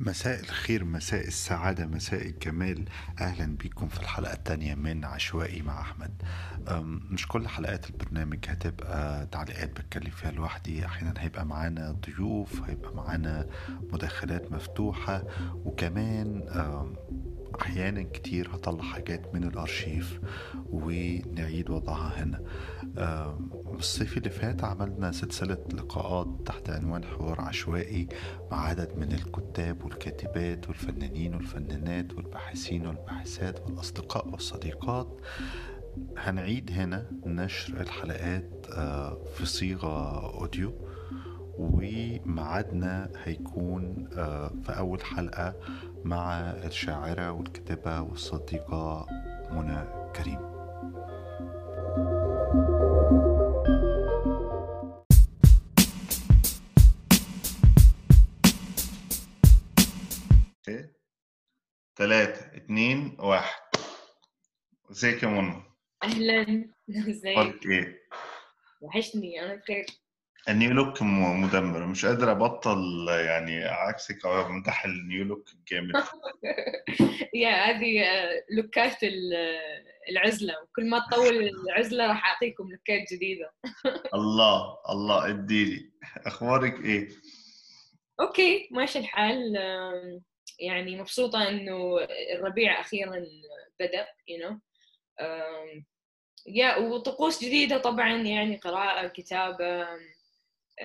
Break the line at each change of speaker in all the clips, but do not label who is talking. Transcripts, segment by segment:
مساء الخير مساء السعادة مساء الجمال. أهلا بكم في الحلقة التانية من عشوائي مع أحمد. مش كل حلقات البرنامج هتبقى تعليقات بتكلم فيها لوحدي. أحيانا هيبقى معانا ضيوف هيبقى معانا مداخلات مفتوحة وكمان أحيانا كتير هطلع حاجات من الأرشيف ونعيد وضعها هنا. الصيف اللي فات عملنا سلسلة لقاءات تحت عنوان حوار عشوائي مع عدد من الكتاب والكاتبات والفنانين والفنانات والباحثين والباحثات والأصدقاء والصديقات. هنعيد هنا نشر الحلقات في صيغة أوديو ومعادنا هيكون في أول حلقة مع الشاعرة والكاتبة والصديقة منى كريم.
ثلاثة اتنين واحد. ازيك يا منى؟
أهلا. ازيك؟
إيه؟
وحشاني أنا بخير.
ال new look مدمر. مش قادر أبطل يعني أعاكسك أو بمدح ال new look الجامد
يا هذه آه، look ات آه، العزلة. وكل ما تطول العزلة راح أعطيكم look ات جديدة.
الله الله اديلي أخبارك إيه؟
okay ماشي الحال. يعني مبسوطة إنه الربيع أخيرا بدأ you know يا وطقوس جديدة طبعا يعني قراءة كتابة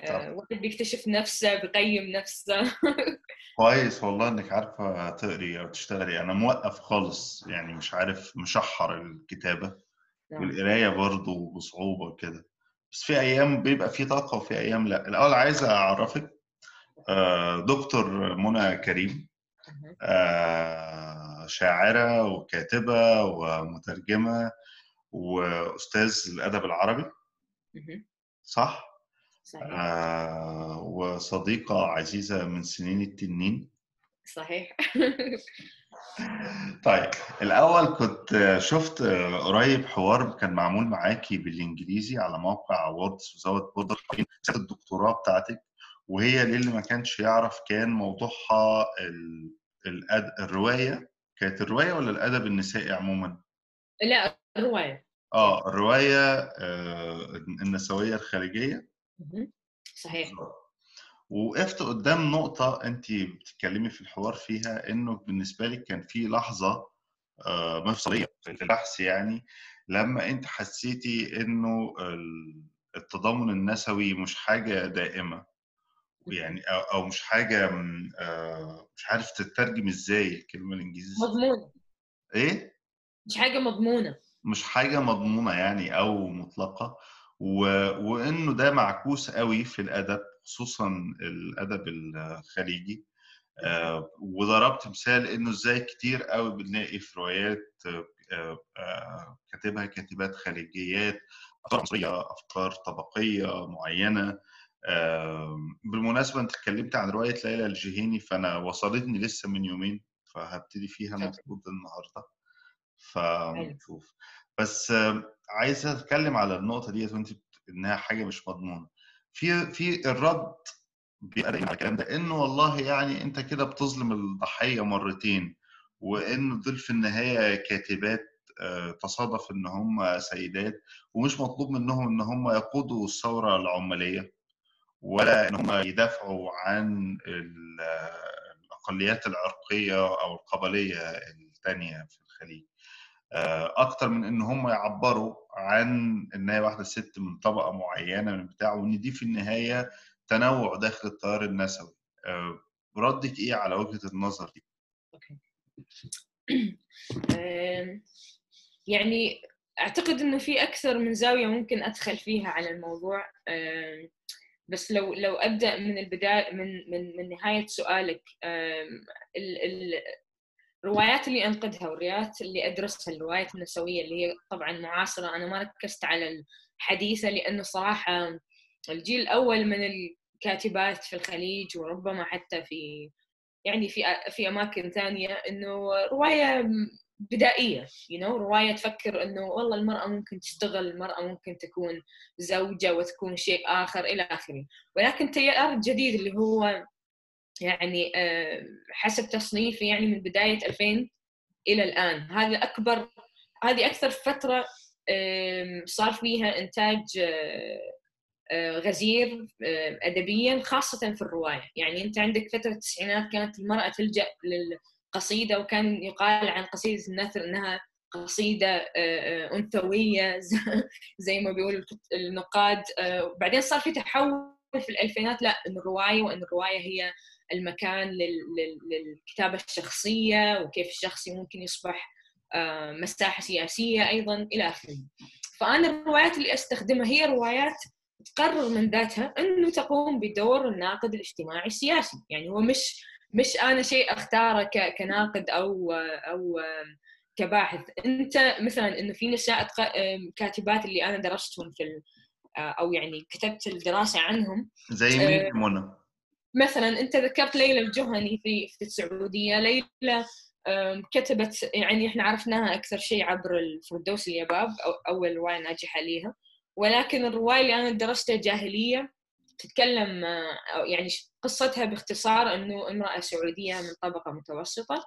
طبخ.
آه، واحد بيكتشف نفسه بيقيم نفسه
كويس والله إنك عارفة تقري أو تشتغلي أنا موقف خالص يعني مش عارف مشحر الكتابة
نعم.
والقراية برضه بصعوبة كده بس في أيام بيبقى في طاقة وفي أيام لأ الأول عايز أعرفك آه، دكتور منى كريم. آه، شاعرة وكاتبة ومترجمة وأستاذ الأدب العربي. صح؟
صحيح.
آه، وصديقة عزيزة من سنين التنين.
صحيح.
طيب الأول كنت شفت قريب حوار كان معمول معاكي بالإنجليزي على موقع Words Without Borders الدكتوراه بتاعتك وهي للي ما كانش يعرف كان موضوعها ال... الأد... الرواية. كانت الرواية ولا الأدب النسائي عموما؟
لا رواية
آه الرواية آه، النسوية
الخليجية. صحيح.
وقفت قدام نقطة أنت بتتكلمي في الحوار فيها إنه بالنسبة لك كان في لحظة آه، مفصلية في البحث يعني لما أنت حسيتي إنه ال- التضامن النسوي مش حاجة دائمة يعني أو مش حاجة آه، مش عارف تترجم إزاي الكلمة الإنجليزية
مضمونة.
إيه؟
مش حاجة مضمونة.
مش حاجة مضمونة يعني أو مطلقة. و... وإنه ده معكوس قوي في الأدب خصوصا الأدب الخليجي. آه وضربت مثال إنه إزاي كتير قوي بنلاقي في روايات آه آه كاتبها كاتبات خليجيات أفكار عنصرية أفكار طبقية معينة. آه بالمناسبة أنت اتكلمت عن رواية ليلى الجهيني فأنا وصلتني لسه من يومين فهبتدي فيها المفروض النهارده. فنشوف بس آه، عايز أتكلم على النقطة ديت وأنت إنها حاجة مش مضمونة. في في الرد بيبقى على الكلام ده انه والله يعني أنت كده بتظلم الضحية مرتين وانه دول في النهاية كاتبات آه، تصادف إن هم سيدات ومش مطلوب منهم إن هم يقودوا الثورة العمالية ولا إن هم يدافعوا عن ال- الأقليات العرقية أو القبلية الثانية في الخليج. أكتر من إن هم يعبروا عن إن هي واحدة ست من طبقة معينة من بتاع وإن دي في النهاية تنوع داخل التيار النسوي. آه، ردك إيه على وجهة النظر دي؟
أوكي. يعني أعتقد انه في أكثر من زاوية ممكن أدخل فيها على الموضوع. بس لو لو أبدأ من البداية من من من نهاية سؤالك الروايات اللي أنقدها والروايات اللي أدرسها الروايات النسوية اللي هي طبعا معاصرة. أنا ما ركزت على الحديثة لأنه صراحة الجيل الأول من الكاتبات في الخليج وربما حتى في يعني في في أماكن ثانية إنه رواية بدائية you know رواية تفكر إنه والله المرأة ممكن تشتغل المرأة ممكن تكون زوجة وتكون شيء آخر إلى آخره. ولكن التيار الجديد اللي هو يعني حسب تصنيفي يعني من بداية 2000 إلى الآن. هذا أكبر هذه أكثر فترة صار فيها إنتاج غزير ادبيا خاصة في الرواية. يعني أنت عندك فترة التسعينات كانت المرأة تلجأ للقصيدة وكان يقال عن قصيدة النثر إنها قصيدة أنثوية زي ما بيقولوا النقاد بعدين صار في تحول في الألفينات لا إن الرواية وإن الرواية هي المكان للكتابة الشخصية وكيف الشخص ممكن يصبح مساحة سياسية أيضا إلى آخره. فأنا الروايات اللي أستخدمها هي روايات تقرر من ذاتها إنه تقوم بدور الناقد الاجتماعي السياسي. يعني هو مش مش أنا شيء أختاره كناقد أو أو كباحث. أنت مثلا إنه في نساء كاتبات اللي أنا درستهم في أو يعني كتبت الدراسة عنهم.
زي مين منى؟
مثلا أنت ذكرت ليلى الجهني في في السعودية. ليلى كتبت يعني إحنا عرفناها أكثر شيء عبر الفردوس اليباب أو أول رواية ناجحة ليها. ولكن الرواية اللي أنا درستها جاهلية تتكلم يعني قصتها باختصار إنه امرأة سعودية من طبقة متوسطة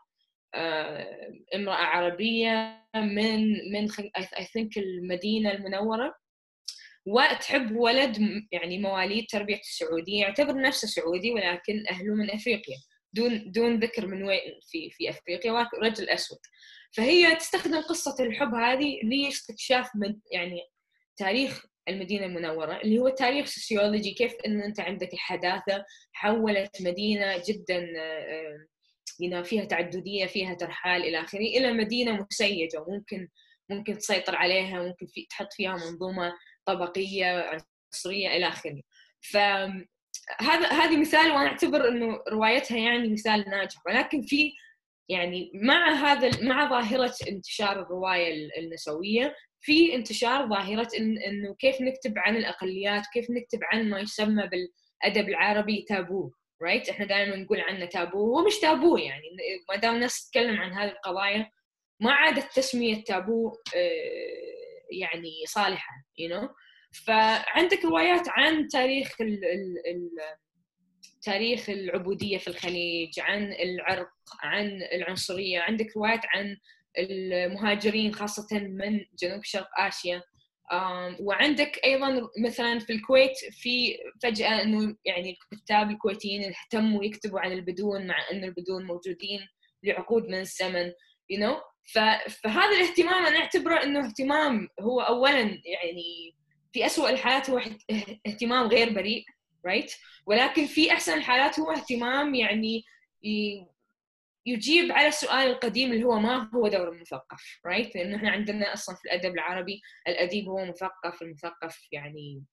امرأة عربية من من اي ثينك المدينة المنورة. وتحب ولد يعني مواليد تربية السعودية يعتبر نفسه سعودي ولكن أهله من أفريقيا. دون دون ذكر من وين في في أفريقيا رجل أسود. فهي تستخدم قصة الحب هذه لاستكشاف يعني تاريخ المدينة المنورة اللي هو تاريخ سوسيولوجي كيف أن أنت عندك الحداثة حولت مدينة جدا فيها تعددية فيها ترحال إلى آخره إلى مدينة مسيجة. وممكن ممكن تسيطر عليها ممكن في تحط فيها منظومة طبقية عنصرية إلى آخره. فهذا هذه مثال وأنا أعتبر إنه روايتها يعني مثال ناجح. ولكن في يعني مع هذا مع ظاهرة انتشار الرواية النسوية في انتشار ظاهرة إن إنه كيف نكتب عن الأقليات كيف نكتب عن ما يسمى بالأدب العربي تابو رايت إحنا دائما نقول عنه تابو هو مش تابو يعني ما دام الناس تتكلم عن هذه القضايا ما عادت تسمية تابو يعني صالحة you know. فعندك روايات عن تاريخ ال ال ال تاريخ العبودية في الخليج عن العرق عن العنصرية. عندك روايات عن المهاجرين خاصة من جنوب شرق آسيا. وعندك أيضا مثلا في الكويت في فجأة أنه يعني الكتاب الكويتيين اهتموا يكتبوا عن البدون مع أن البدون موجودين لعقود من الزمن you know. فهذا الاهتمام أنا أعتبره إنه اهتمام هو اولا يعني في أسوأ الحالات هو اهتمام غير بريء right right? ولكن في أحسن الحالات هو اهتمام يعني يجيب على السؤال القديم اللي هو ما هو دور المثقف right right? لأنه إحنا عندنا أصلا في الأدب العربي الأديب هو مثقف المثقف يعني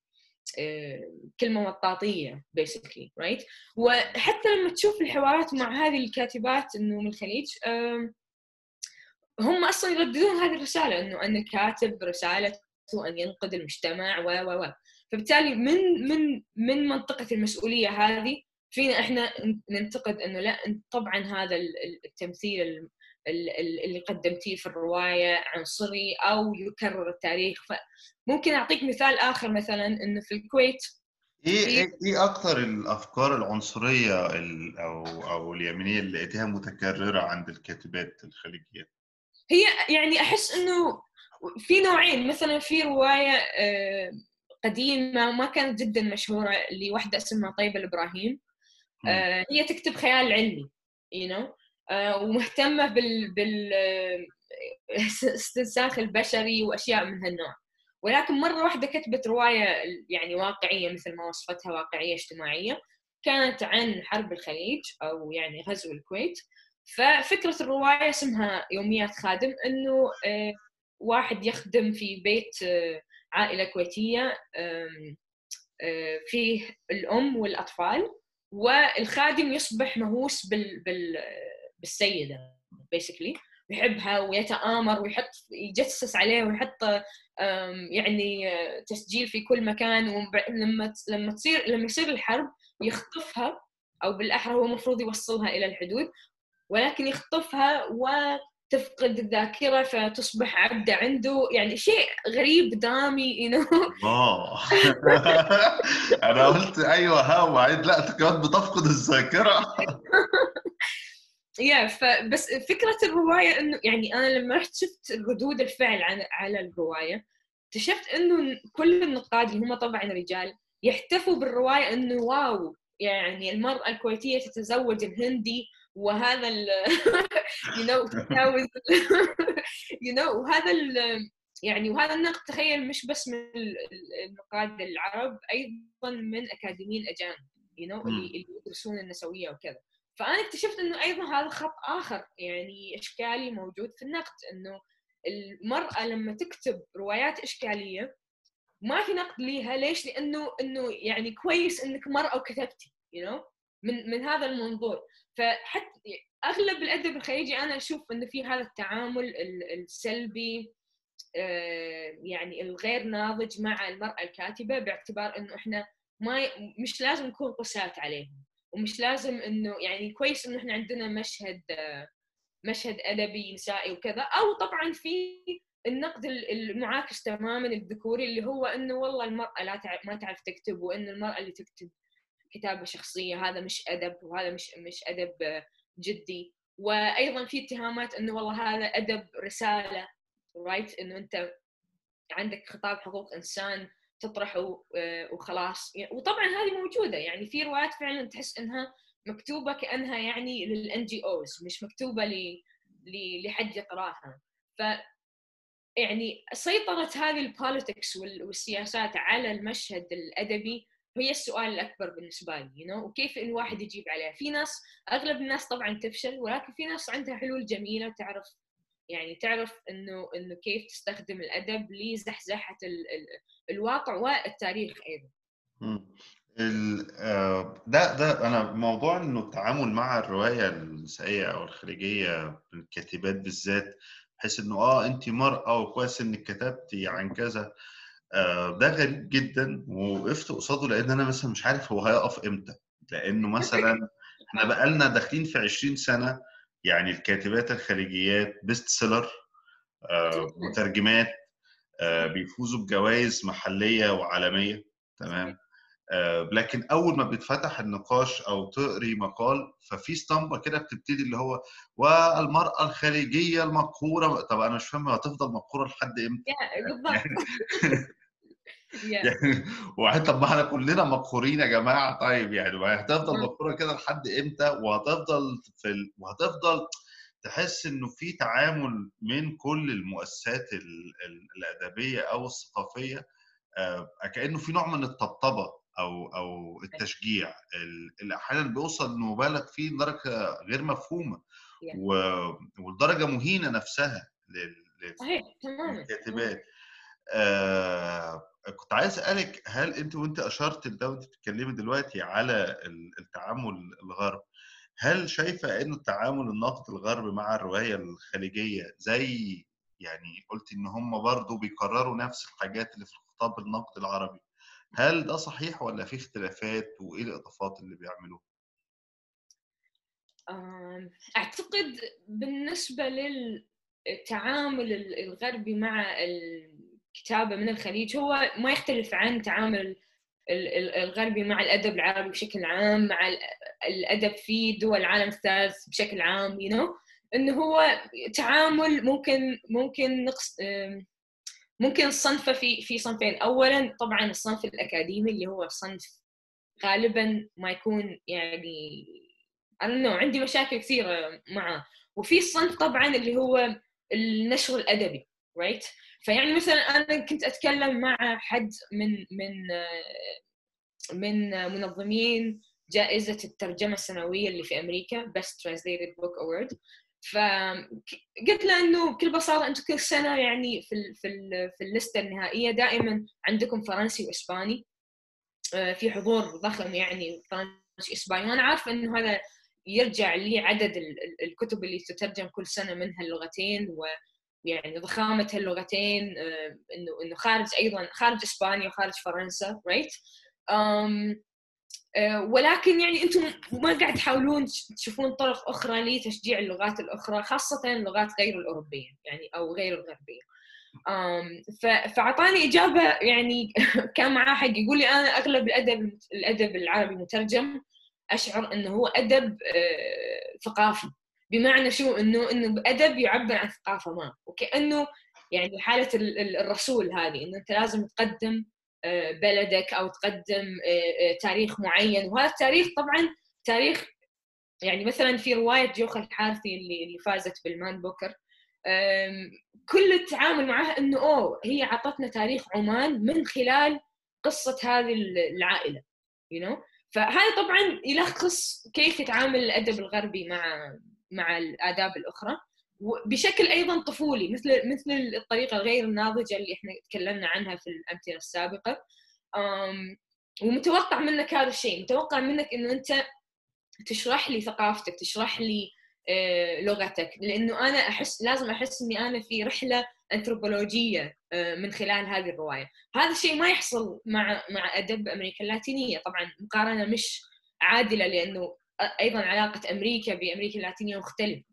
آه، كلمة مطاطية basically right وحتى لما تشوف الحوارات مع هذه الكاتبات إنه من الخليج هم أصلا يرددون هذه الرسالة إنه أن الكاتب رسالته ان ينقذ المجتمع و و و. فبالتالي من من من منطقة المسؤولية هذه فينا إحنا ننتقد إنه لا طبعا هذا التمثيل اللي قدمتيه في الرواية عنصري أو يكرر التاريخ. فممكن أعطيك مثال آخر مثلا إنه في الكويت
إيه إيه, إيه أكثر الأفكار العنصرية أو أو اليمينية اللي لقيتها متكررة عند الكاتبات الخليجيات
هي يعني أحس إنه في نوعين مثلا في رواية آه، قديمة ما كانت جدا مشهورة لوحده اسمها طيبة الإبراهيم. آه، هي تكتب خيال علمي يو you know? آه، ومهتمة بال بال استنساخ البشري وأشياء من هالنوع. ولكن مرة واحدة كتبت رواية يعني واقعية مثل ما وصفتها واقعية اجتماعية كانت عن حرب الخليج أو يعني غزو الكويت. ففكرة الرواية اسمها يوميات خادم إنه آه، واحد يخدم في بيت آه، عائلة كويتية آه، فيه الأم والأطفال والخادم يصبح مهووس بال بال بالسيدة بيسكلي يحبها ويتآمر ويحط يجسس عليه ويحط يعني تسجيل في كل مكان ولما لما تصير لما يصير الحرب يخطفها أو بالأحرى هو المفروض يوصلها إلى الحدود. ولكن يخطفها تفقد الذاكرة فتصبح عبده عنده يعني شيء غريب درامي يو you know?
أنا قلت أيوه ها وبعدين لا كمان بتفقد الذاكرة
يا فبس فكرة الرواية إنه يعني أنا لما رحت شفت ردود الفعل عن على الرواية اكتشفت إنه كل النقاد اللي هم طبعا رجال يحتفوا بالرواية إنه واو يعني المرأة الكويتية تتزوج الهندي وهذا ال you know تتجاوز you know وهذا ال يعني وهذا النقد تخيل مش بس من النقاد العرب أيضا من اكاديميين اجانب you know اللي اللي يدرسون النسوية وكذا. فأنا اكتشفت إنه أيضا هذا خط آخر يعني إشكالي موجود في النقد إنه المرأة لما تكتب روايات إشكالية ما في نقد ليها. ليش؟ لأنه إنه يعني كويس إنك مرأة وكتبتي you know. من من هذا المنظور. فحتى أغلب الأدب الخليجي أنا أشوف انه في هذا التعامل السلبي يعني الغير ناضج مع المرأة الكاتبة باعتبار إنه إحنا ما مش لازم نكون قساة عليهم ومش لازم إنه يعني كويس إنه إحنا عندنا مشهد مشهد أدبي نسائي وكذا. أو طبعا في النقد المعاكس تماما الذكوري اللي هو إنه والله المرأة لا تعرف ما تعرف تكتب وان المرأة اللي تكتب كتابة شخصية هذا مش أدب وهذا مش مش أدب جدي. وأيضا في اتهامات إنه والله هذا أدب رسالة رايت إنه أنت عندك خطاب حقوق إنسان تطرحه وخلاص. وطبعا هذه موجودة. يعني في روايات فعلا تحس إنها مكتوبة كأنها يعني لل NGOs مش مكتوبة ل لحد يقراها. ف يعني سيطرة هذه ال politics والسياسات على المشهد الأدبي هي السؤال الأكبر بالنسبة لي you know? وكيف الواحد يجيب عليها في ناس أغلب الناس طبعا تفشل ولكن في ناس عندها حلول جميلة تعرف يعني تعرف إنه إنه كيف تستخدم الأدب لزحزحة ال ال الواقع والتاريخ أيضا.
ده ده أنا موضوع إنه التعامل مع الرواية النسائية أو الخارجية الكاتبات بالذات بحيث إنه آه انت مرأة وكويس إنك كتبتي عن كذا آه ده غريب جدا ووقفت قصاده لأن أنا مثلا مش عارف هو هيقف إمتى. لأنه مثلا إحنا بقالنا داخلين في 20 سنة يعني الكاتبات الخليجيات best seller آه مترجمات آه بيفوزوا بجوائز محلية وعالمية تمام؟ آه لكن أول ما بيتفتح النقاش أو تقري مقال ففي اسطمبة كده بتبتدي اللي هو والمرأة الخليجية المقهورة. طب أنا مش فاهم هتفضل مقهورة لحد
إمتى؟
يعني وبعدين طب ما إحنا كلنا مقهورين يا جماعة. طيب يعني هتفضل مقهوره كده لحد إمتى؟ وهتفضل في ال... وهتفضل تحس إنه في تعامل من كل المؤسسات ال... ال... الأدبية أو الثقافية آه كأنه في نوع من الطبطبة أو أو التشجيع. اللي أحيانا بيوصل مبالغ فيه لدرجة غير مفهومة و... والدرجه مهينة نفسها لل...
صحيح تماما.
للكاتبات آه كنت عايز أسألك هل أنت وأنت أشرت لده وأنت بتتكلمي دلوقتي على التعامل الغرب هل شايفة انه التعامل الناقد الغرب مع الرواية الخليجية زي يعني قلت إن هم برضو بيكرروا نفس الحاجات اللي في الخطاب النقد العربي هل ده صحيح ولا في اختلافات وإيه الإضافات اللي بيعملوها؟
أعتقد بالنسبة للتعامل الغربي مع الكتابه من الخليج هو ما يختلف عن تعامل الغربي مع الأدب العربي بشكل عام مع الأدب في دول العالم الثالث بشكل عام يو you know? إنه هو تعامل ممكن ممكن نقص ممكن صنفه في في صنفين اولا طبعا الصنف الأكاديمي اللي هو صنف غالبا ما يكون يعني أنا عندي مشاكل كثيرة معه وفي الصنف طبعا اللي هو النشر الأدبي right? فيعني مثلا أنا كنت أتكلم مع حد من من من منظمين جائزة الترجمة السنوية اللي في أمريكا Best Translated Book Award. فقلت له إنه بكل بساطة أنتم كل سنة يعني في ال في ال في اللسته النهائية دائما عندكم فرنسي وإسباني. في حضور ضخم يعني فرنسي وإسباني. وأنا عارفة إنه هذا يرجع لعدد الكتب اللي تترجم كل سنة من هاللغتين ويعني ضخامة هاللغتين إنه إنه خارج أيضا خارج إسبانيا وخارج فرنسا رايت right? آه، ولكن يعني أنتم ما قاعد تحاولون تشوفون طرق أخرى لتشجيع اللغات الأخرى خاصة اللغات غير الأوروبية يعني أو غير الغربية فأعطاني إجابة يعني كان معاه حق يقول لي أنا أغلب الأدب الأدب العربي مترجم أشعر إنه هو أدب آه، ثقافي بمعنى شو إنه إنه ادب يعبر عن ثقافة ما. وكأنه يعني حالة الرسول هذه إنه أنت لازم تقدم آه، بلدك أو تقدم آه، تاريخ معين. وهذا التاريخ طبعا تاريخ يعني مثلا في رواية جوخ الحارثي اللي اللي فازت بالمان بوكر كل التعامل معها إنه أوه هي عطتنا تاريخ عمان من خلال قصة هذه العائلة you know فهذا طبعا يلخص كيف يتعامل الأدب الغربي مع مع الآداب الأخرى. وبشكل أيضا طفولي مثل مثل الطريقة غير الناضجة اللي إحنا تكلمنا عنها في الأمثلة السابقة. ومتوقع منك هذا الشيء متوقع منك إنه أنت تشرح لي ثقافتك تشرح لي آه، لغتك. لأنه أنا أحس لازم أحس إني أنا في رحلة أنثروبولوجية آه، من خلال هذه الرواية. هذا الشيء ما يحصل مع مع أدب أمريكا اللاتينية. طبعا مقارنة مش عادلة لأنه أيضا علاقة أمريكا بأمريكا اللاتينية مختلفة.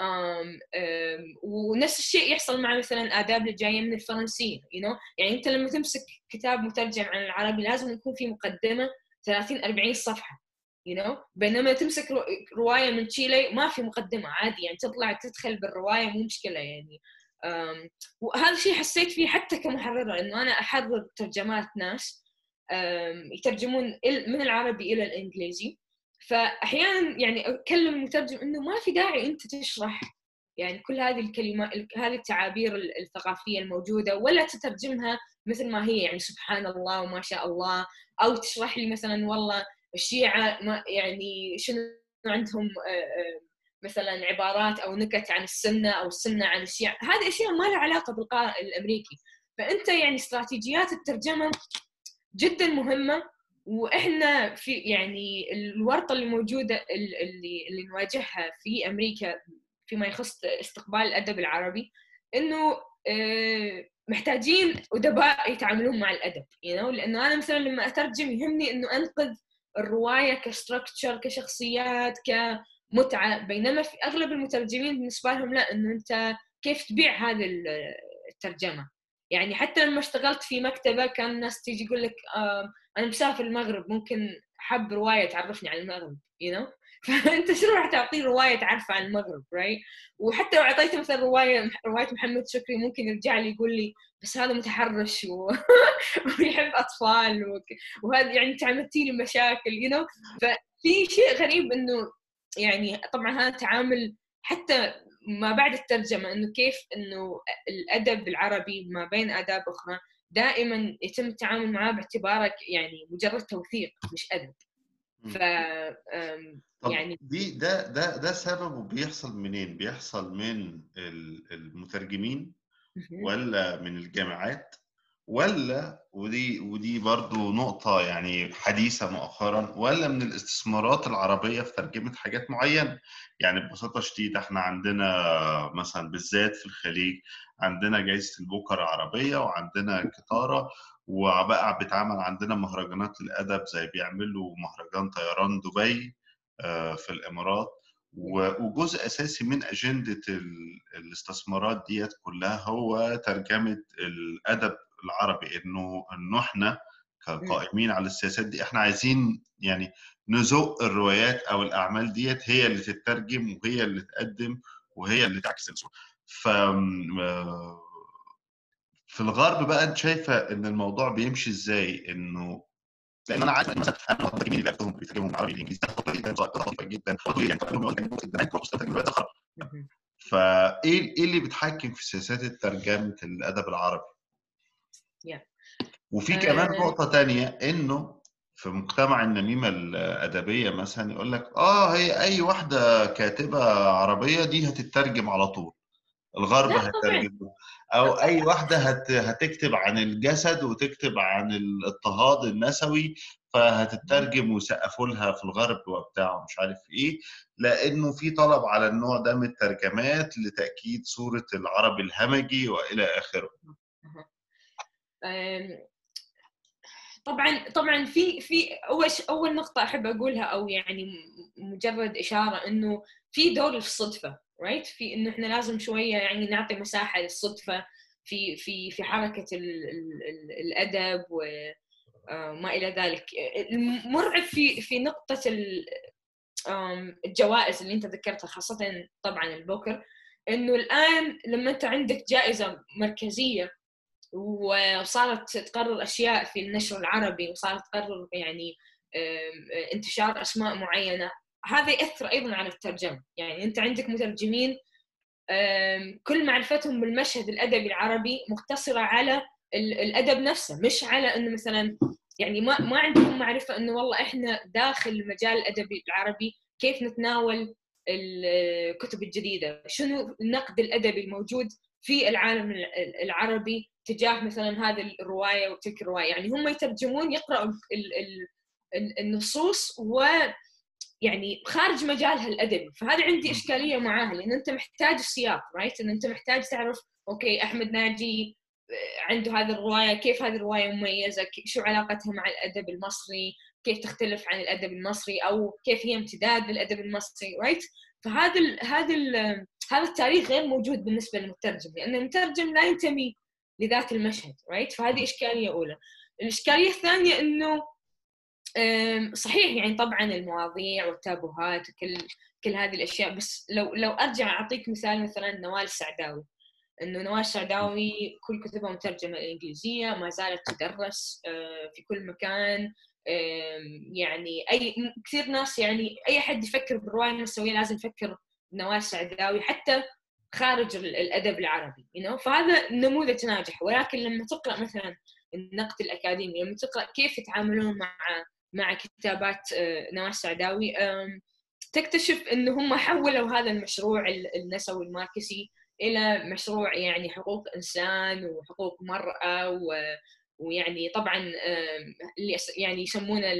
أم أم ونفس الشيء يحصل مع مثلا آداب اللي جاية من الفرنسيين you know? يعني أنت لما تمسك كتاب مترجم عن العربي لازم يكون في مقدمة 30 40 صفحة you know بينما تمسك رواية من تشيلي ما في مقدمة عادي يعني تطلع تدخل بالرواية مو مشكلة يعني. وهذا الشيء حسيت فيه حتى كمحرره انه أنا احرر ترجمات ناس يترجمون من العربي إلى الإنجليزي. فأحيانا يعني أكلم المترجم إنه ما في داعي أنت تشرح يعني كل هذه الكلمات هذه التعابير الثقافية الموجودة ولا تترجمها مثل ما هي يعني سبحان الله وما شاء الله أو تشرح لي مثلا والله الشيعة ما يعني شنو عندهم آه، آه، مثلا عبارات أو نكت عن السنة أو السنة عن الشيعة. هذه أشياء ما لها علاقة بالقارئ الأمريكي. فأنت يعني استراتيجيات الترجمة جدا مهمة. وإحنا في يعني الورطة اللي موجودة اللي اللي نواجهها في أمريكا فيما يخص استقبال الأدب العربي إنه آه، محتاجين أدباء يتعاملون مع الأدب know? لأنه أنا مثلا لما أترجم يهمني إنه أنقذ الرواية ك structure كشخصيات كمتعة بينما في أغلب المترجمين بالنسبة لهم لا إنه أنت كيف تبيع هذه الترجمة يعني حتى لما اشتغلت في مكتبة كان الناس تيجي يقول لك آه أنا مسافر المغرب ممكن حب رواية تعرفني عن المغرب you know فأنت شنو راح تعطيه رواية تعرف عن المغرب right وحتى لو أعطيته مثلا رواية رواية محمد شكري ممكن يرجع لي يقول لي بس هذا متحرش و... ويحب أطفال و... وهذا يعني أنت عملتي لي مشاكل يو you know? ففي شيء غريب إنه يعني طبعا هذا تعامل حتى ما بعد الترجمة إنه كيف إنه الأدب العربي ما بين آداب أخرى دائما يتم التعامل معاه باعتبارك يعني مجرد توثيق مش أدب. ف
يعني دي ده ده ده سببه بيحصل منين؟ بيحصل من المترجمين ولا من الجامعات؟ ولا ودي ودي برضو نقطة يعني حديثة مؤخرا ولا من الاستثمارات العربية في ترجمة حاجات معينة؟ يعني ببساطة شديدة إحنا عندنا مثلا بالذات في الخليج عندنا جائزة البوكر العربية وعندنا كتارة وبقى بيتعمل عندنا مهرجانات الأدب زي بيعملوا مهرجان طيران دبي آه، في الإمارات. وجزء أساسي من أجندة الاستثمارات ديت كلها هو ترجمة الأدب العربي إنه إنه إحنا كقائمين على السياسات دي إحنا عايزين يعني نزق الروايات أو الأعمال ديت هي اللي تترجم وهي اللي تقدم وهي اللي تعكس الصورة ف في الغرب بقى أنت شايفة إن الموضوع بيمشي إزاي؟ إنه لأن أنا عارف مثلا أنا المترجمين اللي بيكتبهم بيترجموا عربي الانجليزي جدا لطيفه جدا يعني فإيه إيه اللي بيتحكم في سياسات ترجمه الأدب العربي؟ وفي كمان آه. نقطة تانية إنه في مجتمع النميمة الأدبية مثلا يقول لك آه هي أي واحدة كاتبة عربية دي هتترجم على طول الغرب هتترجم أو أي واحدة هت... هتكتب عن الجسد وتكتب عن الاضطهاد النسوي فهتترجم ويسقفوا لها في الغرب وبتاع ومش عارف إيه. لأنه في طلب على النوع ده من الترجمات لتأكيد صورة العربي الهمجي وإلى آخره.
طبعا طبعا في في أول أول نقطة أحب أقولها أو يعني مجرد إشارة إنه في دور الصدفه رايت right? في انه إحنا لازم شوية يعني نعطي مساحة للصدفة في في في حركة ال ال ال الأدب وما إلى ذلك المرعب في في نقطة الجوائز اللي أنت ذكرتها خاصة طبعا البوكر إنه الآن لما أنت عندك جائزة مركزية وصارت تقرر أشياء في النشر العربي وصارت تقرر يعني انتشار أسماء معينة. هذا يأثر أيضا على الترجمة. يعني أنت عندك مترجمين كل معرفتهم بالمشهد الأدبي العربي مقتصرة على الأدب نفسه مش على إنه مثلا يعني ما ما عندهم معرفة إنه والله إحنا داخل المجال الأدبي العربي كيف نتناول الكتب الجديدة؟ شنو النقد الأدبي الموجود في العالم العربي؟ تجاه مثلا هذه الرواية وتلك الرواية. يعني هم يترجمون يقرأوا النصوص و يعني خارج مجالها الأدبي. فهذه عندي إشكالية معاها لأن أنت محتاج السياق right إن أنت محتاج تعرف okay أحمد ناجي آه، عنده هذه الرواية كيف هذه الرواية مميزة شو علاقتها مع الأدب المصري كيف تختلف عن الأدب المصري أو كيف هي امتداد للأدب المصري right فهذا ال هذا ال هذا التاريخ غير موجود بالنسبة للمترجم لأن المترجم لا ينتمي لذات المشهد right فهذه إشكالية أولى. الإشكالية الثانية إنه صحيح يعني طبعا المواضيع والتابوهات وكل كل هذه الأشياء بس لو لو أرجع أعطيك مثال مثلا نوال السعداوي. إنه نوال السعداوي كل كتبها مترجمة الانجليزيه ما زالت تدرس آه، في كل مكان يعني أي كثير ناس يعني أي حد يفكر بالرواية النسويه لازم يفكر نوال السعداوي. حتى خارج الأدب العربي you know? فهذا نموذج ناجح. ولكن لما تقرأ مثلا النقد الأكاديمي لما تقرأ كيف يتعاملون مع مع كتابات آه، نوال السعداوي تكتشف انه هم حولوا هذا المشروع النسوي الماركسي إلى مشروع يعني حقوق إنسان وحقوق مرأة و ويعني طبعا اللي يعني يسمونه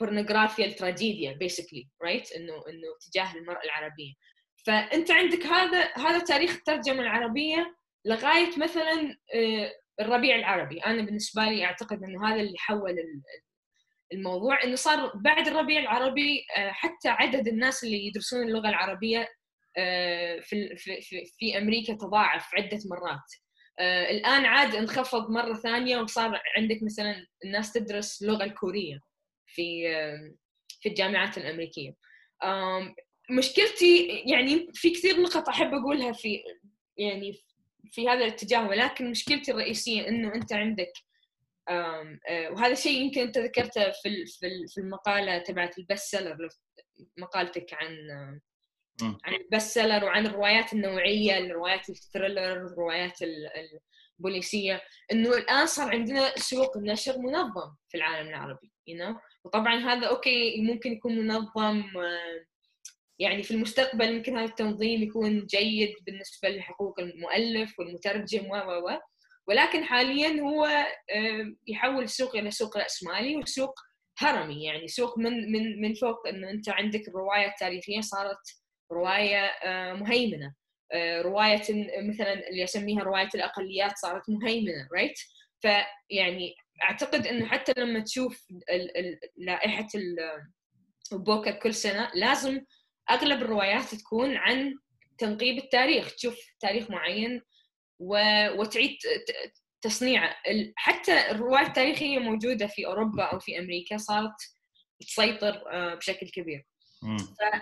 ال pornography التراجيديا basically right انه إنه تجاه المرأة العربية. فأنت عندك هذا هذا تاريخ الترجمة العربية لغاية مثلا آه، الربيع العربي. أنا بالنسبة لي أعتقد انه هذا اللي حول الموضوع إنه صار بعد الربيع العربي آه، حتى عدد الناس اللي يدرسون اللغة العربية آه، في في أمريكا تضاعف عدة مرات. الآن عاد انخفض مرة ثانية وصار عندك مثلا الناس تدرس اللغة الكورية في في الجامعات الأمريكية. مشكلتي يعني في كثير نقط أحب أقولها في يعني في هذا الاتجاه ولكن مشكلتي الرئيسية إنه أنت عندك آه، وهذا الشيء يمكن أنت ذكرته في في المقالة تبعت ال best seller مقالتك عن عن ال best seller وعن الروايات النوعية الروايات ال thriller الروايات البوليسية إنه الآن صار عندنا سوق النشر منظم في العالم العربي you know? وطبعا هذا okay ممكن يكون منظم يعني في المستقبل ممكن هذا التنظيم يكون جيد بالنسبة لحقوق المؤلف والمترجم و و ولكن حاليا هو يحول السوق إلى سوق راسمالي وسوق هرمي. يعني سوق من من من فوق انه أنت عندك الروايه التاريخيه صارت رواية آه، مهيمنة. آه، رواية مثلا اللي أسميها رواية الأقليات صارت مهيمنة right فيعني أعتقد إنه حتى لما تشوف لائحة البوكر كل سنة لازم أغلب الروايات تكون عن تنقيب التاريخ. تشوف تاريخ معين وتعيد تصنيعه. حتى الرواية التاريخية موجودة في أوروبا أو في أمريكا صارت تسيطر آه، بشكل كبير. ف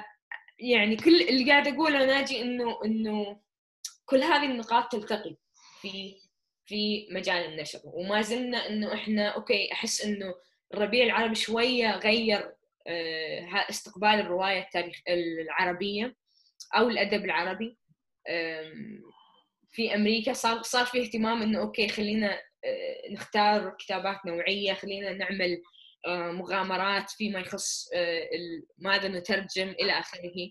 يعني كل اللي قاعد أقوله ناجي إنه إنه كل هذه النقاط تلتقي في في مجال النشر. وما زلنا إنه إحنا okay أحس إنه الربيع العربي شوية غير استقبال الرواية التاريخ العربية أو الأدب العربي. في أمريكا صار صار في اهتمام إنه okay خلينا آه، نختار كتابات نوعية خلينا نعمل آه، مغامرات فيما يخص آه، ماذا نترجم إلى آخره.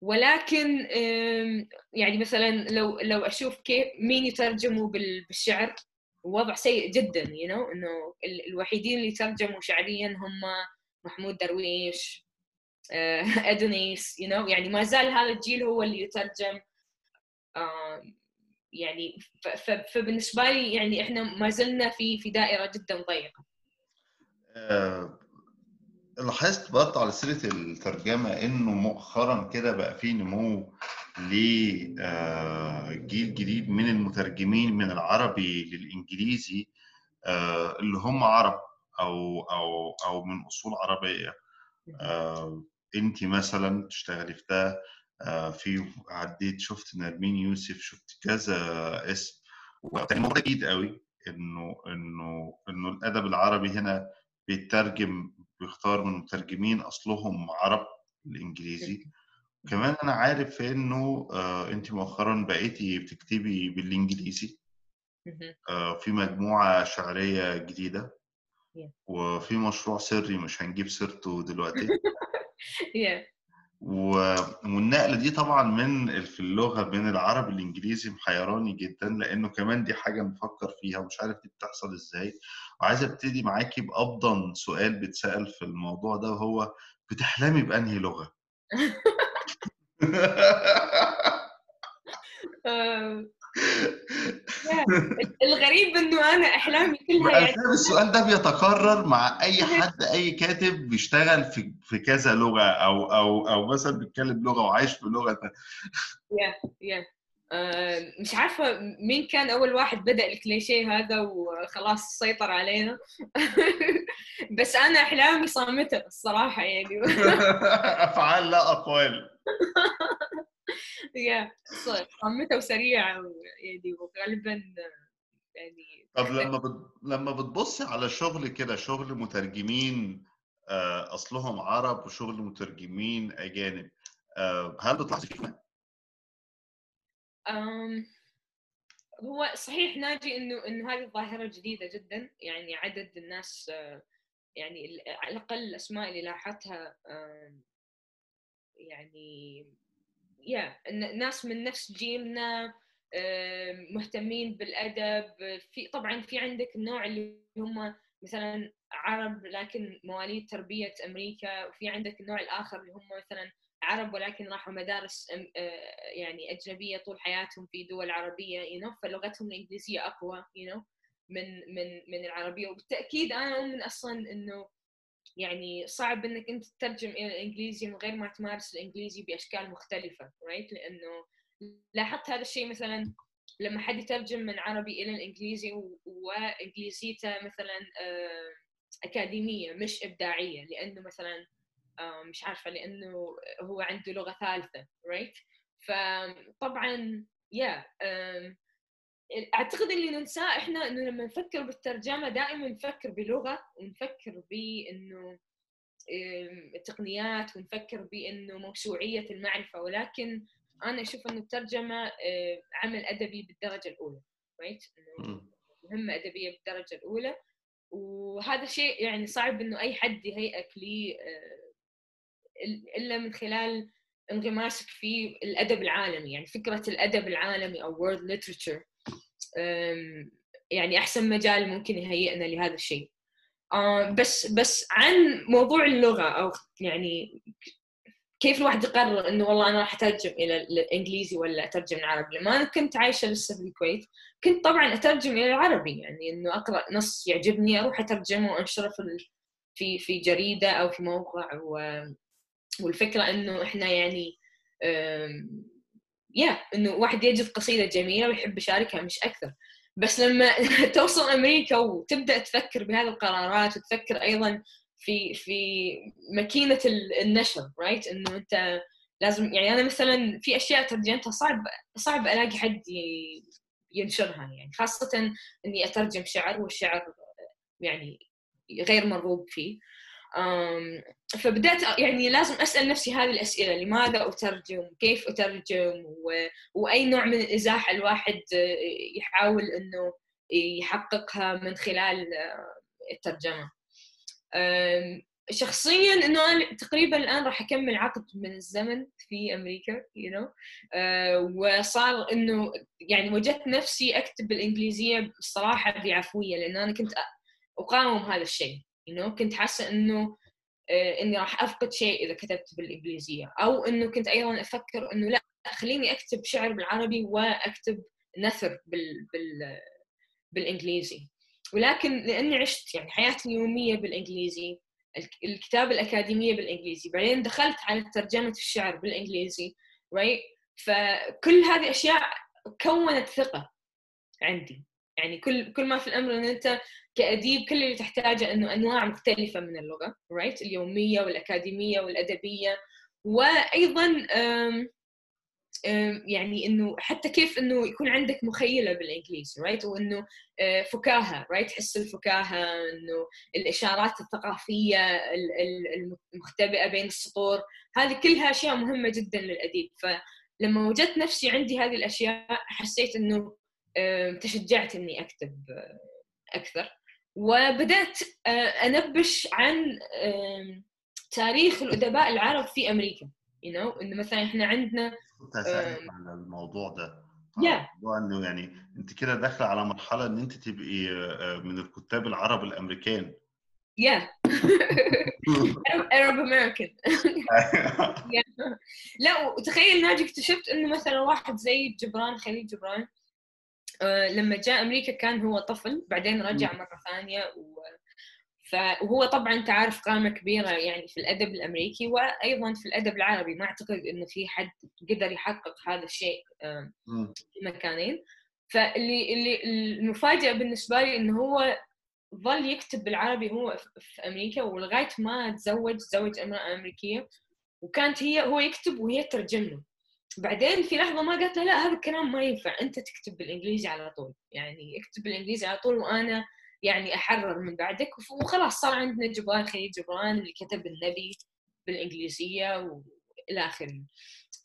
ولكن يعني مثلا لو لو أشوف كيف مين يترجموا بالشعر؟ وضع سيء جدا you know إنه الوحيدين اللي ترجموا شعريا هم محمود درويش أدونيس you know يعني ما زال هذا الجيل هو اللي يترجم يعني فبالنسبة لي يعني إحنا ما زلنا في في دائرة جدا ضيقة.
أه لاحظت برضه على سيره الترجمة إنه مؤخرا كده بقى في نمو لجيل آه، جديد من المترجمين من العربي للإنجليزي آه، اللي هم عرب أو أو أو من أصول عربية. آه، انت مثلا تشتغلي في ده في عديت شفت نرمين يوسف شفت كذا اسم. وكان موضوع جديد قوي إنه إنه إنه الأدب العربي هنا بيترجم بيختار من مترجمين أصلهم عرب الإنجليزي. كمان أنا عارف إنه آه انت مؤخرا بقيتي بتكتبي بالإنجليزي. آه في مجموعة شعرية جديدة. وفي مشروع سري مش هنجيب سيرته دلوقتي. والنقلة دي طبعا من في اللغة بين العربي الانجليزي محيراني جدا لأنه كمان دي حاجة بفكر فيها ومش عارف دي بتحصل إزاي. وعايز أبتدي معاكي بأفضل سؤال بيتسأل في الموضوع ده وهو بتحلمي بأنهي لغة؟
الغريب إنه أنا إحلامي كلها يعني.
السؤال ده بيتكرر مع أي حد أي كاتب بيشتغل في في كذا لغة أو أو أو مثلا بيتكلم لغة وعايش في لغة
يا يا. آه، مش عارفة مين كان أول واحد بدأ الكليشيه هذا وخلاص سيطر علينا. بس أنا إحلامي صامتة الصراحة يعني.
أفعال لا أقوال.
يا صامته وسريعة يعني وغالبا يعني
طب لما بت... لما بتبصي على شغل كده شغل مترجمين آه، أصلهم عرب وشغل مترجمين أجانب آه، هل بتلاحظي فيه
هو صحيح ناجي إنه إنه هذه ظاهره جديدة جدا يعني عدد الناس آه، يعني على الأقل الأسماء اللي لاحظتها يعني يا ناس من نفس جيلنا مهتمين بالأدب. في طبعا في عندك النوع اللي هم مثلا عرب لكن مواليد تربية أمريكا وفي عندك النوع الآخر اللي هم مثلا عرب ولكن راحوا مدارس آه، يعني أجنبية طول حياتهم في دول عربية you know فلغتهم الإنجليزية أقوى you know من من من العربية. وبالتأكيد أنا أؤمن أصلا إنه يعني صعب إنك أنت تترجم إلى الإنجليزي من غير ما تمارس الإنجليزي بأشكال مختلفة right لأنه لاحظت هذا الشيء مثلا لما حد يترجم من عربي إلى الإنجليزي وإنجليزيته مثلا آه، أكاديمية مش إبداعية لأنه مثلا آه، مش عارفة لأنه هو عنده لغة ثالثة right فطبعا يا أعتقد اللي ننساه إحنا إنه لما نفكر بالترجمة دائما نفكر بلغة ونفكر بإنه تقنيات ونفكر بإنه موسوعية المعرفة. ولكن أنا أشوف إنه الترجمة عمل أدبي بالدرجة الأولى right مهمة أدبية بالدرجة الأولى. وهذا شيء يعني صعب إنه أي حد يهيئك لي إلا من خلال انغماسك في الأدب العالمي. يعني فكرة الأدب العالمي أو world literature يعني أحسن مجال ممكن يهيئنا لهذا الشيء بس بس عن موضوع اللغة أو يعني كيف الواحد يقرر إنه والله أنا راح أترجم إلى الإنجليزي ولا أترجم العربي لما أنا كنت عايشة لسه في الكويت كنت طبعا أترجم إلى العربي يعني إنه أقرأ نص يعجبني أروح أترجمه وأنشره في في في جريدة أو في موقع. والفكرة إنه إحنا يعني يا إنه واحد يجد قصيدة جميلة ويحب يشاركها مش أكثر. بس لما توصل أمريكا وتبدأ تفكر بهذه القرارات وتفكر أيضا في في ماكينة النشر رايت right? إنه أنت لازم يعني أنا مثلا في أشياء ترجمتها صعب صعب ألاقي حد ينشرها يعني. خاصة إني أترجم شعر والشعر يعني غير مرغوب فيه. فبدأت يعني لازم أسأل نفسي هذه الأسئلة لماذا أترجم؟ كيف أترجم؟ و... وأي نوع من الإزاحة الواحد يحاول أنه يحققها من خلال الترجمة. شخصيا إنه أنا تقريبا الآن راح أكمل عقد من الزمن في أمريكا you know. وصار إنه يعني وجدت نفسي أكتب بالإنجليزية الصراحه بعفويه لأن أنا كنت أقاوم هذا الشيء. You know كنت حاسة إنه آه، إني راح أفقد شيء إذا كتبت بالإنجليزية. أو إنه كنت أيضا أفكر إنه لا خليني أكتب شعر بالعربي وأكتب نثر بال بال بالإنجليزي. ولكن لأني عشت يعني حياتي اليومية بالإنجليزي الكتابة الأكاديمية بالإنجليزي بعدين دخلت على ترجمة الشعر بالإنجليزي right فكل هذه أشياء كونت ثقة عندي. يعني كل كل ما في الأمر إن أنت كأديب كل اللي تحتاجه إنه أنواع مختلفة من اللغة right? اليومية والأكاديمية والأدبية وأيضا يعني إنه حتى كيف إنه يكون عندك مخيلة بالإنجليزي right right? وإنه آه، فكاهة right right? تحس الفكاهة إنه الإشارات الثقافية المختبئة بين السطور هذه كلها أشياء مهمة جدا للأديب فلما وجدت نفسي عندي هذه الأشياء حسيت إنه تشجعت إني أكتب أكثر. وبدأت أنبش عن تاريخ الأدباء العرب في أمريكا. You know إنه مثلا إحنا عندنا
على الموضوع ده.
Yeah.
إنه يعني أنت كده داخلة على مرحلة إن أنت تبقي من الكتاب العرب الأمريكان.
Yeah. Arab American. لا وتخيل ناجي اكتشفت إنه مثلا واحد زي جبران خليل جبران لما جاء أمريكا كان هو طفل بعدين رجع مرة ثانية و فهو طبعا انت عارف قامة كبيرة يعني في الأدب الأمريكي وأيضا في الأدب العربي. ما أعتقد إنه في حد قدر يحقق هذا الشيء في مكانين. فاللي اللي المفاجأة بالنسبة لي إنه هو ظل يكتب بالعربي هو في أمريكا ولغاية ما تزوج تزوج أمرأة أمريكية وكانت هي هو يكتب وهي ترجم له. بعدين في لحظة ما قالت له لا هذا الكلام ما ينفع أنت تكتب بالإنجليزي على طول. يعني اكتب بالإنجليزي على طول وأنا يعني أحرر من بعدك وخلاص صار عندنا جبران خليل جبران اللي كتب النبي بالإنجليزية وإلى آخره.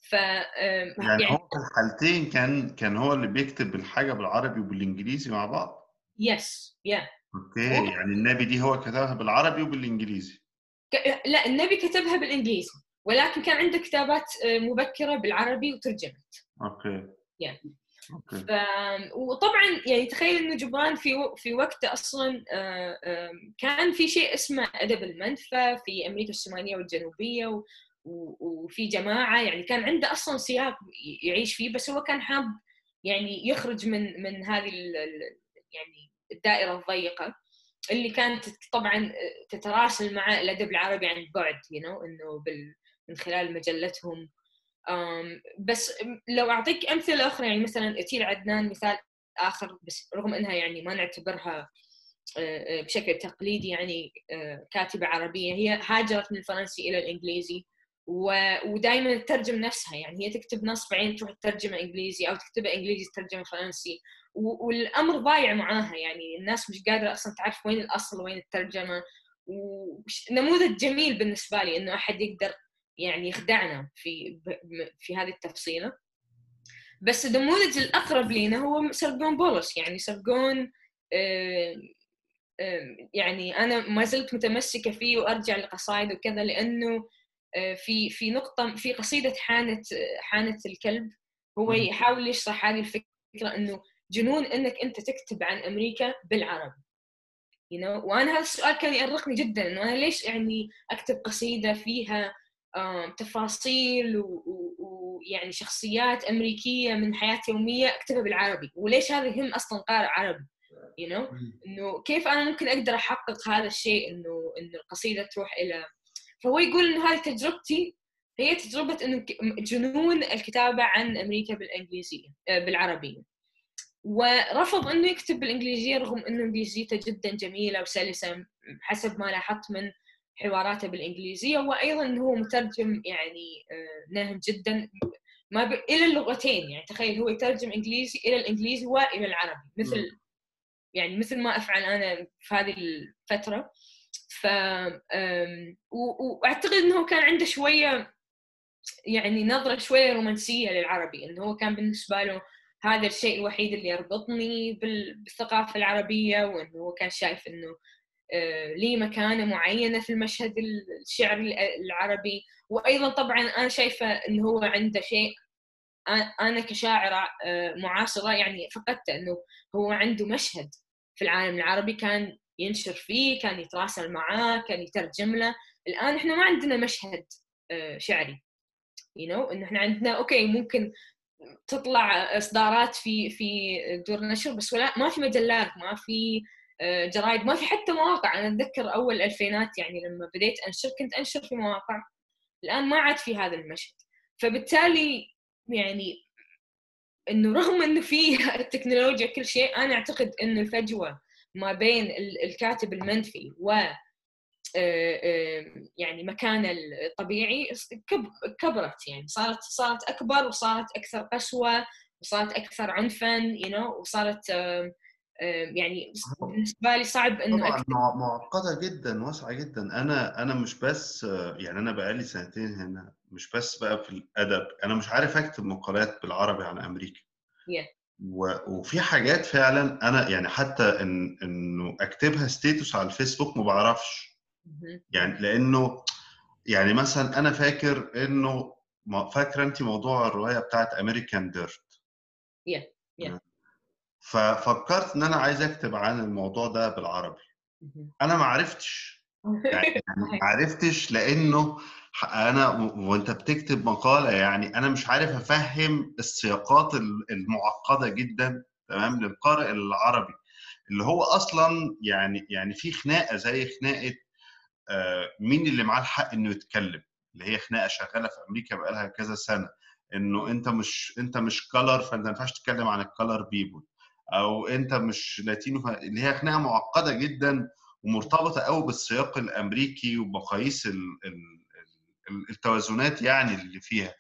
ف
يعني, يعني هو في الحالتين كان كان هو اللي بيكتب الحاجة بالعربي وبالإنجليزي مع بعض؟
yes yeah
okay يعني النبي دي هو كتبها بالعربي وبالإنجليزي.
ك... لا النبي كتبها بالإنجليزي. ولكن كان عنده كتابات آه، مبكرة بالعربي وترجمت.
okay.
يعني ف... وطبعا يعني تخيل إنه جبران في و... في وقته أصلا آه، كان في شيء اسمه أدب المنفى في أمريكا الشمالية والجنوبية و... وفي جماعة يعني كان عنده أصلا سياق يعيش فيه بس هو كان حاب يعني يخرج من من هذه ال... يعني الدائرة الضيقة اللي كانت طبعا تتراسل مع الأدب العربي عن بعد you know, إنه بال... من خلال مجلتهم. بس لو أعطيك أمثلة أخرى يعني مثلا أتيل عدنان مثال آخر بس رغم إنها يعني ما نعتبرها آه، آه، بشكل تقليدي يعني آه، كاتبة عربية هي هاجرت من الفرنسي إلى الإنجليزي ودائما تترجم نفسها يعني هي تكتب نص بعدين تروح تترجمه إنجليزي أو تكتبه إنجليزي تترجمه فرنسي والأمر ضايع معاها يعني الناس مش قادرة أصلا تعرف وين الأصل وين الترجمة. ونموذج جميل بالنسبة لي إنه أحد يقدر يعني يخدعنا في في هذه التفصيلة. بس النموذج الأقرب لنا هو سرقون بولس يعني سرقون يعني أنا ما زلت متمسكة فيه وأرجع لقصائد وكذا لأنه في في نقطة في قصيدة حانه حانه الكلب. هو يحاول يشرح هذه الفكرة إنه جنون إنك أنت تكتب عن أمريكا بالعربي. You know? وأنا هذا السؤال كان يأرقني جدا إنه أنا ليش يعني أكتب قصيدة فيها تفاصيل ويعني شخصيات أمريكية من حياة يومية أكتبها بالعربي. وليش هذا يهم أصلا قارئ عربي؟ You know إنه كيف أنا ممكن أقدر أحقق هذا الشيء إنه إنه القصيدة تروح إلى. فهو يقول إنه هذه تجربتي هي تجربة إنه جنون الكتابة عن أمريكا بالإنجليزية آه، بالعربية. ورفض إنه يكتب بالإنجليزية رغم إنه انجليزيته جدا جميلة وسلسة حسب ما لاحظت من حواراته بالإنجليزية وأيضا هو مترجم يعني آه، ناهم جدا ما ب... إلى اللغتين يعني تخيل هو يترجم إنجليزي إلى الإنجليزي وإلى العربي مثل يعني مثل ما أفعل أنا في هذه الفترة. ف وأعتقد إنه كان عنده شوية يعني نظرة شوية رومانسية للعربي إنه هو كان بالنسبة له هذا الشيء الوحيد اللي يربطني بالثقافة العربية وإنه هو كان شايف إنه لي مكانة معينة في المشهد الشعري العربي. وأيضا طبعا أنا شايفة أنه هو عنده شيء أنا كشاعرة آه، معاصرة يعني فقدته أنه هو عنده مشهد في العالم العربي كان ينشر فيه كان يتراسل معاه كان يترجم له. الآن إحنا ما عندنا مشهد آه، شعري. You know إنه إحنا عندنا أوكي ممكن تطلع إصدارات في في دور نشر بس ولا ما في مجلات ما في آه، جرايد. ما في حتى مواقع. أنا أتذكر أول الالفينات يعني لما بديت أنشر كنت أنشر في مواقع. الآن ما عاد في هذا المشهد. فبالتالي يعني إنه رغم إنه في التكنولوجيا كل شيء أنا أعتقد إنه الفجوة ما بين الكاتب المنفي و آه، آه، يعني مكانه الطبيعي كبرت يعني. صارت صارت أكبر وصارت أكثر قسوة وصارت أكثر عنفا you know وصارت يعني بالنسبة لي صعب إنه
طبعا. معقدة جدا واسعة جدا أنا أنا مش بس يعني أنا بقالي سنتين هنا مش بس بقى في الأدب أنا مش عارف أكتب مقالات بالعربي عن أمريكا
yeah.
وفي حاجات فعلا أنا يعني حتى إن إنه أكتبها ستيتوس على الفيسبوك ما بعرفش يعني لأنه يعني مثلا أنا فاكر إنه فاكرة انت موضوع الرواية بتاعت امريكان ديرت
yeah. yeah.
ففكرت إن أنا عايز أكتب عن الموضوع ده بالعربي. أنا ما عرفتش. يعني ما عرفتش لأنه أنا وأنت بتكتب مقالة يعني أنا مش عارف أفهم السياقات المعقدة جدا تمام للقارئ العربي. اللي هو أصلا يعني يعني في خناقة زي خناقة آه، مين اللي معاه الحق إنه يتكلم؟ اللي هي خناقة شغالة في أمريكا بقالها كذا سنة. إنه أنت مش أنت مش color فأنت ما ينفعش تتكلم عن ال color people أو أنت مش Latino اللي هي خناقة معقدة جدا ومرتبطة قوي بالسياق الأمريكي ومقاييس التوازنات يعني اللي فيها.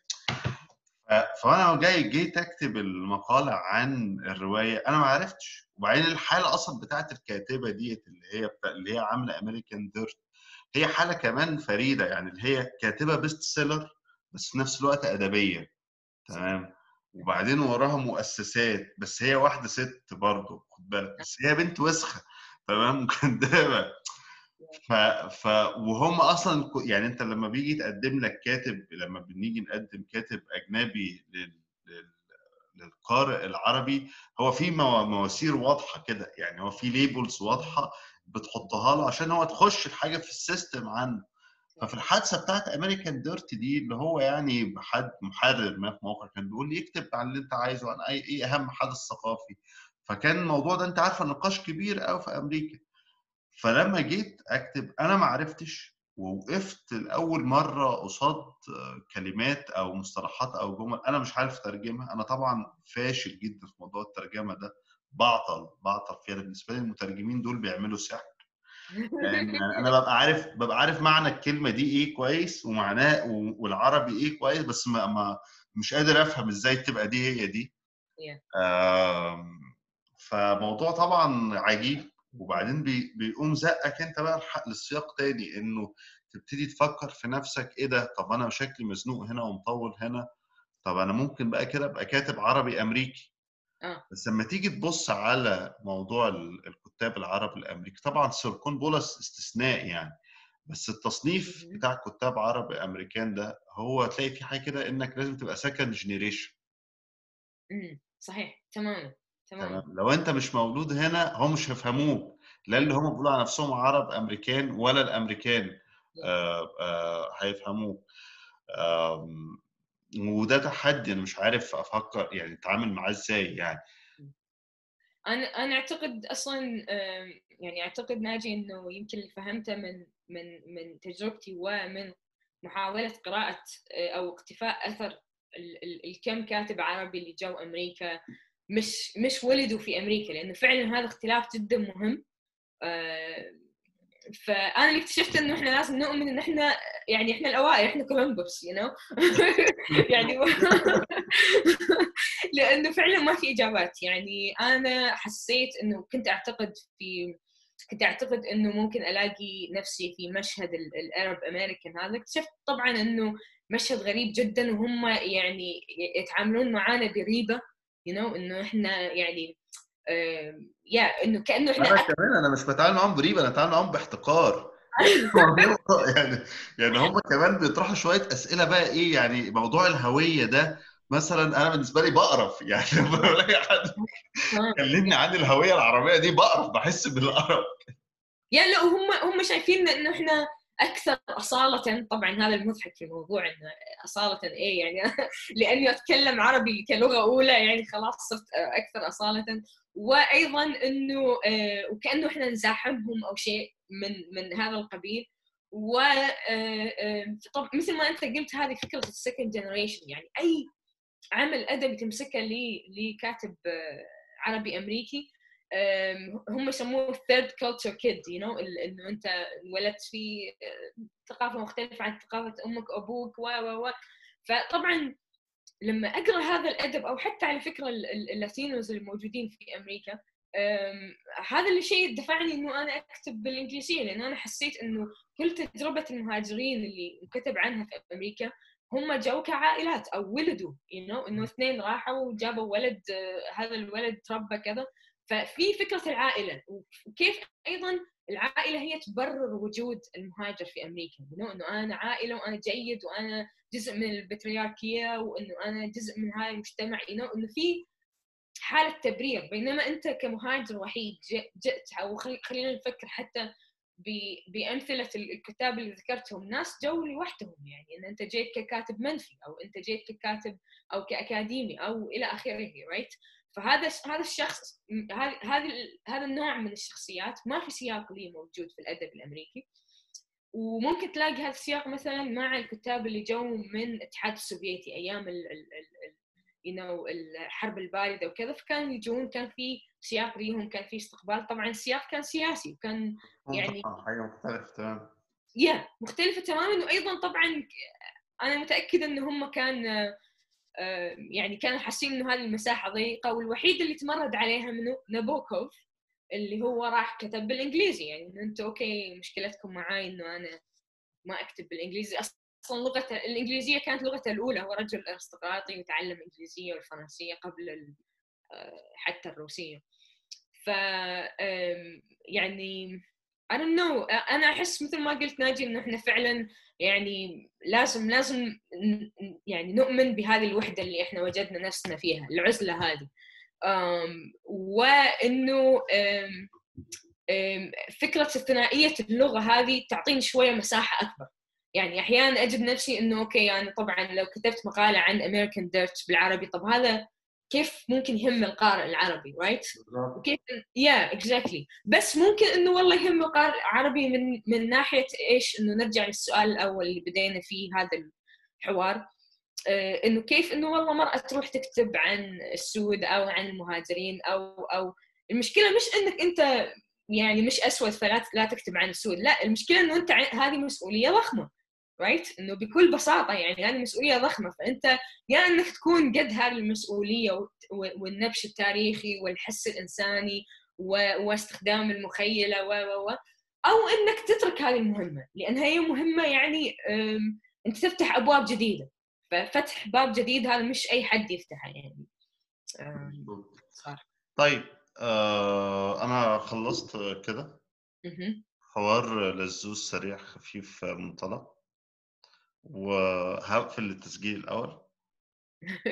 فأنا جاي جيت أكتب المقاله عن الرواية أنا ما عرفتش. وبعدين الحالة أصلا بتاعت الكاتبة ديت اللي هي اللي هي عاملة American Dirt هي حالة كمان فريدة يعني اللي هي كاتبة best seller بس في نفس الوقت أدبية. تمام؟ وبعدين وراها مؤسسات بس هي واحدة ست برضه خد بالك بس هي بنت وسخة تمام؟ كدابه ف... ف وهم أصلا يعني أنت لما بيجي تقدم لك كاتب لما بنيجي نقدم كاتب أجنبي لل... لل... للقارئ العربي هو في مواسير واضحة كده يعني هو في labels واضحة بتحطها له عشان هو تخش الحاجة في ال system عنه. ففي الحادثة بتاعت امريكان ديرت دي اللي هو يعني حد محرر ما في موقع كان بيقول لي اكتب عن اللي انت عايزه عن أي إيه أهم حدث ثقافي. فكان الموضوع ده أنت عارفه نقاش كبير قوي في أمريكا. فلما جيت أكتب أنا ما عرفتش ووقفت لأول مرة قصاد كلمات أو مصطلحات أو جمل أنا مش عارف أترجمها. أنا طبعا فاشل جدا في موضوع الترجمة ده. بعطل بعطل فيها. بالنسبة لي المترجمين دول بيعملوا سحر. يعني أنا ببقى عارف ببقى عارف معنى الكلمة دي إيه كويس ومعناه والعربي إيه كويس بس ما, ما مش قادر أفهم إزاي تبقى دي هي دي. فموضوع طبعا عجيب. وبعدين بي بيقوم زقك أنت بقى للسياق تاني إنه تبتدي تفكر في نفسك إيه ده؟ طب أنا شكلي مزنوق هنا ومطول هنا. طب أنا ممكن بقى كده أبقى كاتب عربي أمريكي.
آه.
بس لما تيجي تبص على موضوع الكتاب العرب الأمريكي. طبعا سيركون بولس استثناء يعني بس التصنيف بتاع كتاب عرب أمريكان ده هو تلاقي في حاجة كده إنك لازم تبقى second generation
صحيح. تماما. تمام.
لو أنت مش مولود هنا هم مش هيفهموك لا اللي هم بيقولوا على نفسهم عرب أمريكان ولا الأمريكان آه آه هيفهموك. وده تحدي أنا مش عارف أفكر يعني أتعامل معاه إزاي يعني.
أنا أنا أعتقد أصلا يعني أعتقد ناجي إنه يمكن اللي فهمته من من من تجربتي ومن محاولة قراءة آه، أو اقتفاء أثر الكم كاتب عربي اللي جو أمريكا مش مش ولدوا في أمريكا لأنه فعلا هذا اختلاف جدا مهم. آه، فأنا اللي اكتشفت إنه إحنا لازم نؤمن إن إحنا يعني إحنا الأوائل إحنا كولومبوس you know يعني لأنه فعلا ما في إجابات. يعني أنا حسيت إنه كنت أعتقد في كنت أعتقد إنه ممكن ألاقي نفسي في مشهد ال Arab American هذا. اكتشفت طبعا إنه مشهد غريب جدا وهم يعني يتعاملون معانا بريبه يو you know إنه إحنا يعني يا إنه كأنه إحنا
أنا كمان أنا مش بتعامل معاهم بريبه أنا بتعامل معاهم باحتقار. يعني يعني هم كمان بيطرحوا شوية أسئلة بقى إيه يعني موضوع الهوية ده. مثلا أنا بالنسبة لي بقرف يعني لما بلاقي حد كلمني عن الهوية العربية دي بقرف بحس بالقرف.
يعني لا هم هم شايفين إنه إحنا أكثر أصالة. طبعا هذا المضحك في الموضوع إنه أصالة إيه؟ يعني لأني أتكلم عربي كلغة أولى يعني خلاص صرت أكثر أصالة. وأيضا إنه آه، وكأنه إحنا نزاحمهم أو شيء من من هذا القبيل. و طب مثل ما أنت قلت هذه فكرة ال second generation يعني أي عمل ادبي تمسكه لكاتب عربي أمريكي هم يسموه third culture kid you know إنه أنت انولدت في ثقافة مختلفة عن ثقافة أمك وابوك و و و. فطبعا لما أقرأ هذا الأدب أو حتى على فكرة ال Latinos الموجودين في أمريكا هذا الشيء دفعني إنه أنا أكتب بالإنجليزية لأن أنا حسيت إنه كل تجربة المهاجرين اللي كتب عنها في أمريكا هم جو كعائلات أو ولدوا you know? إنه اثنين راحوا وجابوا ولد هذا الولد تربى كذا. ففي فكرة العائلة وكيف أيضا العائلة هي تبرر وجود المهاجر في أمريكا؟ انه إنه أنا عائلة وأنا جيد وأنا جزء من البترياركية وإنه أنا جزء من هذا المجتمع إنه في حالة تبرير. بينما أنت كمهاجر وحيد جئت أو خلينا نفكر حتى بأمثلة الكتاب اللي ذكرتهم ناس جو لوحدهم يعني إن أنت جيت ككاتب منفي أو أنت جيت ككاتب أو كأكاديمي أو إلى آخره right فهذا هذا الشخص هذا هذا النوع من الشخصيات ما في سياق لي موجود في الأدب الأمريكي. وممكن تلاقي هذا السياق مثلا مع الكتاب اللي جو من الاتحاد السوفيتي أيام ال ال ال you know الحرب البارده وكذا فكان يجون كان في سياق ليهم كان في استقبال. طبعا السياق كان سياسي وكان يعني
حاجة مختلفه تماما.
يا مختلفة تماما. وأيضا طبعا أنا متأكدة إن هم كان يعني كانوا حاسين إنه هذه المساحة ضيقة. والوحيد اللي تمرد عليها منه نابوكوف اللي هو راح كتب بالإنجليزي. يعني إنه أنتم أوكي مشكلتكم معاي إنه أنا ما أكتب بالإنجليزي. أصلا لغة الإنجليزية كانت لغته الأولى. هو رجل أرستقراطي وتعلم إنجليزية والفرنسية قبل حتى الروسية. ف يعني I don't know. أنا أحس مثل ما قلت ناجي انه إحنا فعلا يعني لازم لازم يعني نؤمن بهذه الوحدة اللي إحنا وجدنا نفسنا فيها العزلة هذه. وإنه فكرة الثنائيه اللغة هذه تعطيني شوية مساحة أكبر. يعني أحيانا أجد نفسي إنه okay أنا يعني طبعا لو كتبت مقالة عن American Dirt بالعربي طب هذا كيف ممكن يهم القارئ العربي right كيف yeah exactly بس ممكن إنه والله يهم القارئ العربي من من ناحية إيش؟ إنه نرجع للسؤال الأول اللي بدينا فيه هذا الحوار. آه، إنه كيف إنه والله مرأة تروح تكتب عن السود أو عن المهاجرين أو أو المشكلة مش إنك أنت يعني مش أسود فلا لا تكتب عن السود لا المشكلة إنه أنت هذه مسؤولية ضخمة. رايت right? إنه بكل بساطة يعني هذه مسؤولية ضخمة. فأنت يا يعني إنك تكون قد هذه المسؤولية والنبش التاريخي والحس الإنساني واستخدام المخيلة و و و أو إنك تترك هذه المهمة لانها هي مهمة يعني أنت تفتح أبواب جديدة. ففتح باب جديد هذا مش أي حد يفتحه يعني.
صح. طيب آه أنا خلصت كده. حوار لزوز سريع خفيف منطلق وهقفل التسجيل الأول.